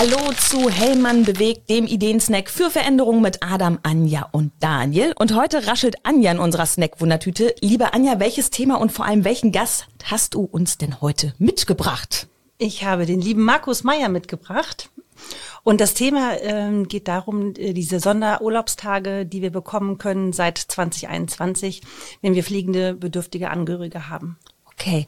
Hallo zu Hellmann bewegt, dem Ideensnack für Veränderungen mit Adam, Anja und Daniel. Und heute raschelt Anja in unserer Snack-Wundertüte. Liebe Anja, welches Thema und vor allem welchen Gast hast du uns denn heute mitgebracht? Ich habe den lieben Markus Meyer mitgebracht. Und das Thema ähm, geht darum, äh, diese Sonderurlaubstage, die wir bekommen können seit 2021, wenn wir fliegende bedürftige Angehörige haben. Okay.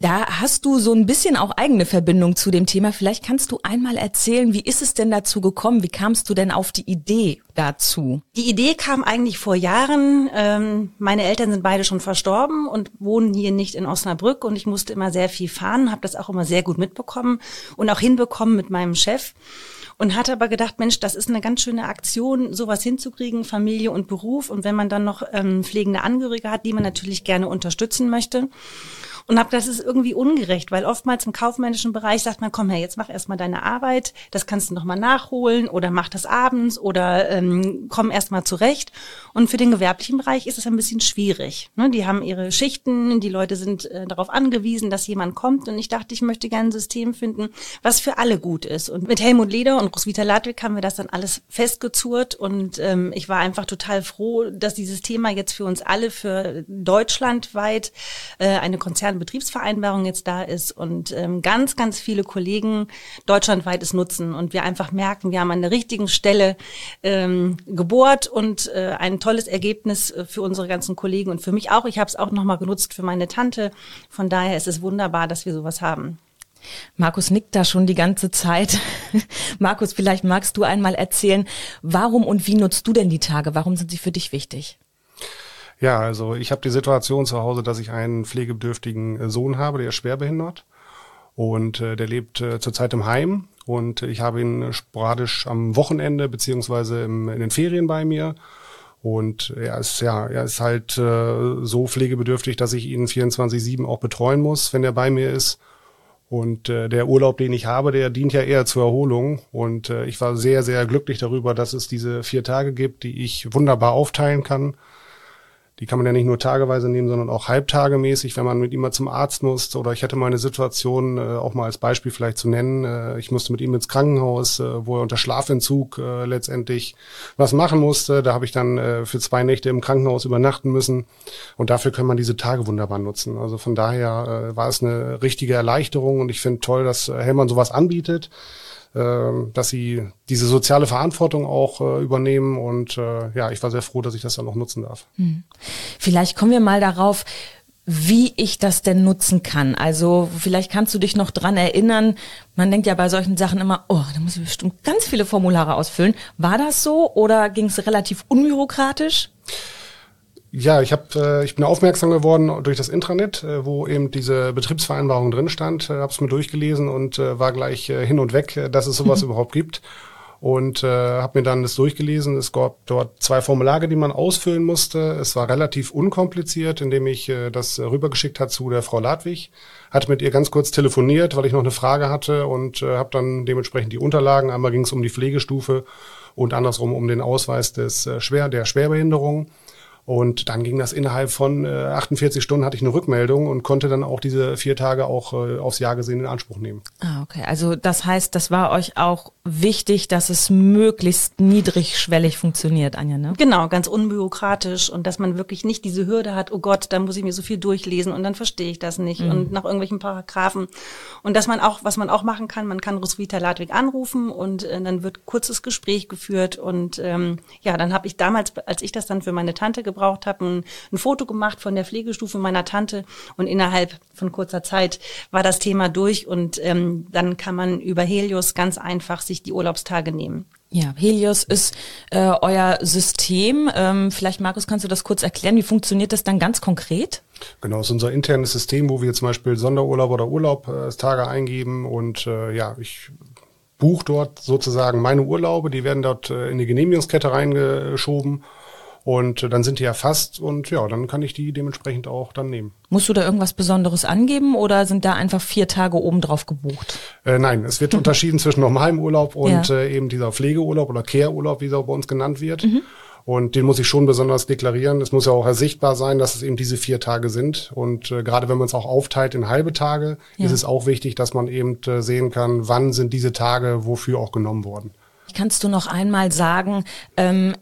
Da hast du so ein bisschen auch eigene Verbindung zu dem Thema. Vielleicht kannst du einmal erzählen, wie ist es denn dazu gekommen? Wie kamst du denn auf die Idee dazu? Die Idee kam eigentlich vor Jahren. Ähm, meine Eltern sind beide schon verstorben und wohnen hier nicht in Osnabrück und ich musste immer sehr viel fahren, habe das auch immer sehr gut mitbekommen und auch hinbekommen mit meinem Chef und hatte aber gedacht, Mensch, das ist eine ganz schöne Aktion, sowas hinzukriegen, Familie und Beruf und wenn man dann noch ähm, pflegende Angehörige hat, die man natürlich gerne unterstützen möchte und habe das ist irgendwie ungerecht, weil oftmals im kaufmännischen Bereich sagt man, komm her, jetzt mach erstmal deine Arbeit, das kannst du noch mal nachholen oder mach das abends oder ähm, komm erstmal zurecht. Und für den gewerblichen Bereich ist es ein bisschen schwierig. Ne? Die haben ihre Schichten, die Leute sind äh, darauf angewiesen, dass jemand kommt. Und ich dachte, ich möchte gerne ein System finden, was für alle gut ist. Und mit Helmut Leder und Roswitha Ladwig haben wir das dann alles festgezurrt. Und ähm, ich war einfach total froh, dass dieses Thema jetzt für uns alle, für deutschlandweit äh, eine Konzern Betriebsvereinbarung jetzt da ist und ähm, ganz, ganz viele Kollegen deutschlandweit es nutzen und wir einfach merken, wir haben an der richtigen Stelle ähm, gebohrt und äh, ein tolles Ergebnis äh, für unsere ganzen Kollegen und für mich auch. Ich habe es auch nochmal genutzt für meine Tante. Von daher ist es wunderbar, dass wir sowas haben. Markus nickt da schon die ganze Zeit. Markus, vielleicht magst du einmal erzählen, warum und wie nutzt du denn die Tage? Warum sind sie für dich wichtig? Ja, also ich habe die Situation zu Hause, dass ich einen pflegebedürftigen äh, Sohn habe, der ist schwerbehindert und äh, der lebt äh, zurzeit im Heim und ich habe ihn sporadisch am Wochenende beziehungsweise im, in den Ferien bei mir und er ist ja, er ist halt äh, so pflegebedürftig, dass ich ihn 24/7 auch betreuen muss, wenn er bei mir ist. Und äh, der Urlaub, den ich habe, der dient ja eher zur Erholung. Und äh, ich war sehr, sehr glücklich darüber, dass es diese vier Tage gibt, die ich wunderbar aufteilen kann. Die kann man ja nicht nur tageweise nehmen, sondern auch halbtagemäßig, wenn man mit ihm mal zum Arzt muss. Oder ich hatte mal eine Situation, äh, auch mal als Beispiel vielleicht zu nennen. Äh, ich musste mit ihm ins Krankenhaus, äh, wo er unter Schlafentzug letztendlich was machen musste. Da habe ich dann für zwei Nächte im Krankenhaus übernachten müssen. Und dafür kann man diese Tage wunderbar nutzen. Also von daher war es eine richtige Erleichterung und ich finde toll, dass Hellmann sowas anbietet. Ähm, dass sie diese soziale Verantwortung auch äh, übernehmen. Und äh, ja, ich war sehr froh, dass ich das dann auch nutzen darf. Hm. Vielleicht kommen wir mal darauf, wie ich das denn nutzen kann. Also vielleicht kannst du dich noch dran erinnern, man denkt ja bei solchen Sachen immer, oh, da muss ich bestimmt ganz viele Formulare ausfüllen. War das so oder ging es relativ unbürokratisch? Ja, ich hab, äh, ich bin aufmerksam geworden durch das Intranet, äh, wo eben diese Betriebsvereinbarung drin stand, äh, habe es mir durchgelesen und äh, war gleich äh, hin und weg, äh, dass es sowas überhaupt gibt und äh, habe mir dann das durchgelesen. Es gab dort zwei Formulare, die man ausfüllen musste. Es war relativ unkompliziert, indem ich äh, das rübergeschickt hat zu der Frau Ladwig, hatte mit ihr ganz kurz telefoniert, weil ich noch eine Frage hatte und äh, habe dann dementsprechend die Unterlagen. Einmal ging es um die Pflegestufe und andersrum um den Ausweis des äh, Schwer der Schwerbehinderung. Und dann ging das innerhalb von äh, 48 Stunden hatte ich eine Rückmeldung und konnte dann auch diese vier Tage auch äh, aufs Jahr gesehen in Anspruch nehmen. Ah, okay. Also das heißt, das war euch auch wichtig, dass es möglichst niedrigschwellig funktioniert, Anja, ne? Genau, ganz unbürokratisch und dass man wirklich nicht diese Hürde hat, oh Gott, da muss ich mir so viel durchlesen und dann verstehe ich das nicht mhm. und nach irgendwelchen Paragraphen. Und dass man auch, was man auch machen kann, man kann Roswitha Ladwig anrufen und äh, dann wird kurzes Gespräch geführt und ähm, ja, dann habe ich damals, als ich das dann für meine Tante gebracht gebraucht habe, ein, ein Foto gemacht von der Pflegestufe meiner Tante und innerhalb von kurzer Zeit war das Thema durch und ähm, dann kann man über Helios ganz einfach sich die Urlaubstage nehmen. Ja, Helios ist äh, euer System. Ähm, vielleicht, Markus, kannst du das kurz erklären? Wie funktioniert das dann ganz konkret? Genau, es ist unser internes System, wo wir zum Beispiel Sonderurlaub oder Urlaub äh, eingeben und äh, ja, ich buche dort sozusagen meine Urlaube, die werden dort äh, in die Genehmigungskette reingeschoben und dann sind die erfasst und ja, dann kann ich die dementsprechend auch dann nehmen. Musst du da irgendwas Besonderes angeben oder sind da einfach vier Tage oben drauf gebucht? Äh, nein, es wird unterschieden zwischen normalem Urlaub und ja. äh, eben dieser Pflegeurlaub oder Care-Urlaub, wie er bei uns genannt wird. Mhm. Und den muss ich schon besonders deklarieren. Es muss ja auch ersichtbar sein, dass es eben diese vier Tage sind. Und äh, gerade wenn man es auch aufteilt in halbe Tage, ja. ist es auch wichtig, dass man eben äh, sehen kann, wann sind diese Tage wofür auch genommen worden. Kannst du noch einmal sagen, ähm,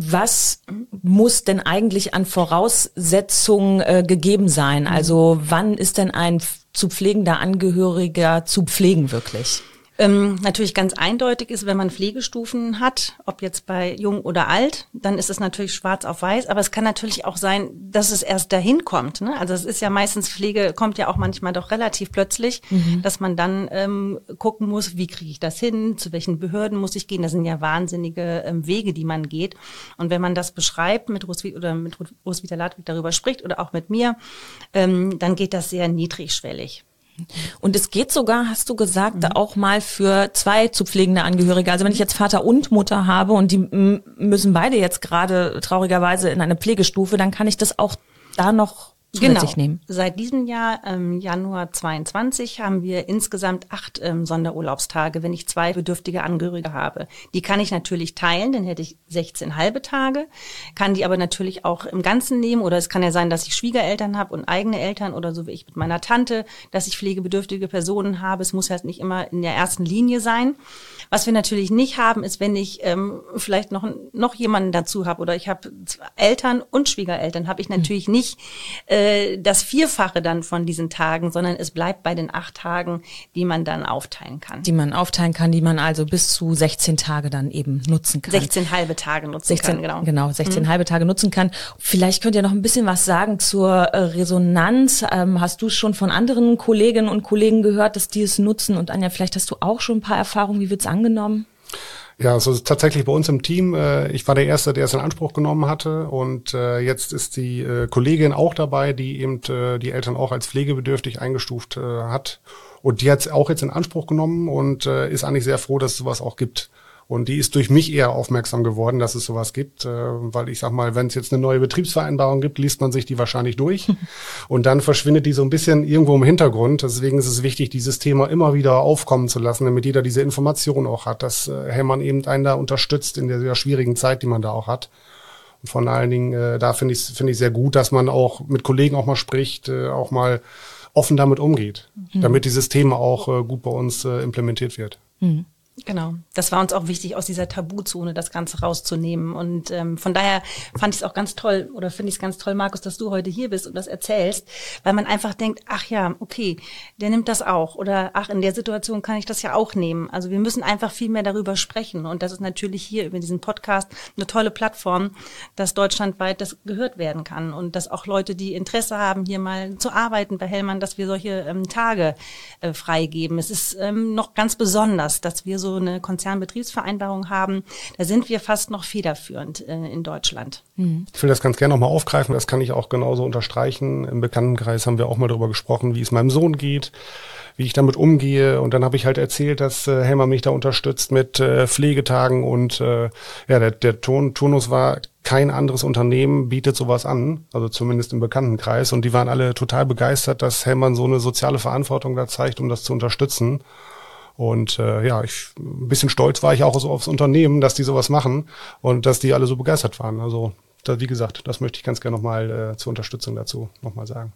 was muss denn eigentlich an Voraussetzungen äh, gegeben sein? Also wann ist denn ein zu pflegender Angehöriger zu pflegen wirklich? Ähm, natürlich ganz eindeutig ist, wenn man Pflegestufen hat, ob jetzt bei jung oder alt, dann ist es natürlich schwarz auf weiß. Aber es kann natürlich auch sein, dass es erst dahin kommt. Ne? Also es ist ja meistens Pflege kommt ja auch manchmal doch relativ plötzlich, mhm. dass man dann ähm, gucken muss, wie kriege ich das hin, zu welchen Behörden muss ich gehen. Das sind ja wahnsinnige ähm, Wege, die man geht. Und wenn man das beschreibt mit Roswitha oder mit Roswitha Ladwig darüber spricht oder auch mit mir, ähm, dann geht das sehr niedrigschwellig. Und es geht sogar, hast du gesagt, mhm. auch mal für zwei zu pflegende Angehörige. Also wenn ich jetzt Vater und Mutter habe und die müssen beide jetzt gerade traurigerweise in eine Pflegestufe, dann kann ich das auch da noch genau. nehmen. Seit diesem Jahr, ähm, Januar 22, haben wir insgesamt acht ähm, Sonderurlaubstage, wenn ich zwei bedürftige Angehörige habe. Die kann ich natürlich teilen, dann hätte ich 16 halbe Tage, kann die aber natürlich auch im Ganzen nehmen oder es kann ja sein, dass ich Schwiegereltern habe und eigene Eltern oder so wie ich mit meiner Tante, dass ich pflegebedürftige Personen habe. Es muss halt nicht immer in der ersten Linie sein. Was wir natürlich nicht haben, ist, wenn ich ähm, vielleicht noch, noch jemanden dazu habe oder ich habe Eltern und Schwiegereltern, habe ich natürlich nicht äh, das Vierfache dann von diesen Tagen, sondern es bleibt bei den acht Tagen, die man dann aufteilen kann. Die man aufteilen kann, die man also bis zu 16 Tage dann eben nutzen kann. 16 halbe Tage nutzen 16, kann, genau. Genau, 16 mhm. halbe Tage nutzen kann. Vielleicht könnt ihr noch ein bisschen was sagen zur äh, Resonanz. Ähm, hast du schon von anderen Kolleginnen und Kollegen gehört, dass die es nutzen? Und Anja, vielleicht hast du auch schon ein paar Erfahrungen. Wie wird's angenommen? Ja, so ist tatsächlich bei uns im Team. Äh, ich war der Erste, der es in Anspruch genommen hatte. Und äh, jetzt ist die äh, Kollegin auch dabei, die eben die Eltern auch als pflegebedürftig eingestuft hat. Und die hat es auch jetzt in Anspruch genommen und ist eigentlich sehr froh, dass es sowas auch gibt. Und die ist durch mich eher aufmerksam geworden, dass es sowas gibt, äh, weil ich sag mal, wenn es jetzt eine neue Betriebsvereinbarung gibt, liest man sich die wahrscheinlich durch und dann verschwindet die so ein bisschen irgendwo im Hintergrund. Deswegen ist es wichtig, dieses Thema immer wieder aufkommen zu lassen, damit jeder diese Information auch hat, dass äh, Hellmann eben einen da unterstützt in der sehr schwierigen Zeit, die man da auch hat. Und von allen Dingen, äh, da finde ich finde ich sehr gut, dass man auch mit Kollegen auch mal spricht, äh, auch mal offen damit umgeht, mhm. damit dieses Thema auch äh, gut bei uns äh, implementiert wird. Mhm. Genau, das war uns auch wichtig, aus dieser Tabuzone das Ganze rauszunehmen. Und ähm, von daher fand ich es auch ganz toll oder finde ich es ganz toll, Markus, dass du heute hier bist und das erzählst, weil man einfach denkt, ach ja, okay, der nimmt das auch oder ach, in der Situation kann ich das ja auch nehmen. Also wir müssen einfach viel mehr darüber sprechen. Und das ist natürlich hier über diesen Podcast eine tolle Plattform, dass deutschlandweit das gehört werden kann und dass auch Leute, die Interesse haben, hier mal zu arbeiten bei Hellmann, dass wir solche ähm, Tage äh, freigeben. Es ist ähm, noch ganz besonders, dass wir so so eine Konzernbetriebsvereinbarung haben, da sind wir fast noch federführend äh, in Deutschland. Mhm. Ich will das ganz gerne nochmal aufgreifen, das kann ich auch genauso unterstreichen. Im Bekanntenkreis haben wir auch mal darüber gesprochen, wie es meinem Sohn geht wie ich damit umgehe. Und dann habe ich halt erzählt, dass äh, Helmer mich da unterstützt mit äh, Pflegetagen und äh, ja, der, der Ton, Turnus war, kein anderes Unternehmen bietet sowas an, also zumindest im Bekanntenkreis. Und die waren alle total begeistert, dass Hellmann so eine soziale Verantwortung da zeigt, um das zu unterstützen. Und äh, ja, ich, ein bisschen stolz war ich auch so aufs Unternehmen, dass die sowas machen und dass die alle so begeistert waren. Also da, wie gesagt, das möchte ich ganz gerne nochmal äh, zur Unterstützung dazu nochmal sagen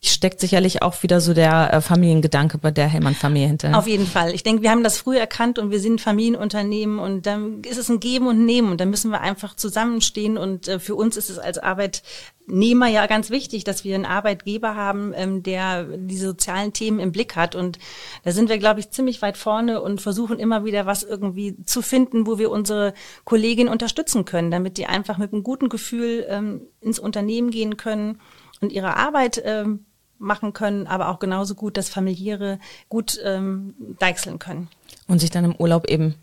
steckt sicherlich auch wieder so der äh, Familiengedanke bei der Hellmann-Familie hinter. Auf jeden Fall. Ich denke, wir haben das früh erkannt und wir sind Familienunternehmen und dann ist es ein Geben und Nehmen und dann müssen wir einfach zusammenstehen und äh, für uns ist es als Arbeitnehmer ja ganz wichtig, dass wir einen Arbeitgeber haben, ähm, der die sozialen Themen im Blick hat und da sind wir, glaube ich, ziemlich weit vorne und versuchen immer wieder was irgendwie zu finden, wo wir unsere Kolleginnen unterstützen können, damit die einfach mit einem guten Gefühl ähm, ins Unternehmen gehen können und ihre Arbeit ähm, machen können, aber auch genauso gut das familiäre gut ähm, deichseln können. Und sich dann im Urlaub eben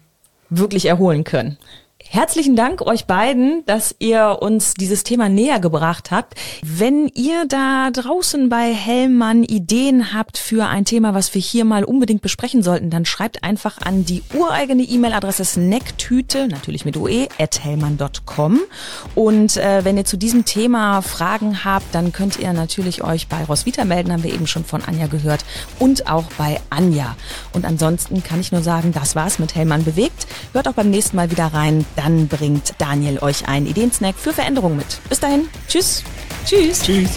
wirklich erholen können. Herzlichen Dank euch beiden, dass ihr uns dieses Thema näher gebracht habt. Wenn ihr da draußen bei Hellmann Ideen habt für ein Thema, was wir hier mal unbedingt besprechen sollten, dann schreibt einfach an die ureigene E-Mail-Adresse snacktüte, natürlich mit ue, at hellmann.com. Und äh, wenn ihr zu diesem Thema Fragen habt, dann könnt ihr natürlich euch bei Roswitha melden, haben wir eben schon von Anja gehört, und auch bei Anja. Und ansonsten kann ich nur sagen, das war's mit Hellmann bewegt. Hört auch beim nächsten Mal wieder rein dann bringt Daniel euch einen Ideensnack für Veränderungen mit. Bis dahin, tschüss. Tschüss. Tschüss.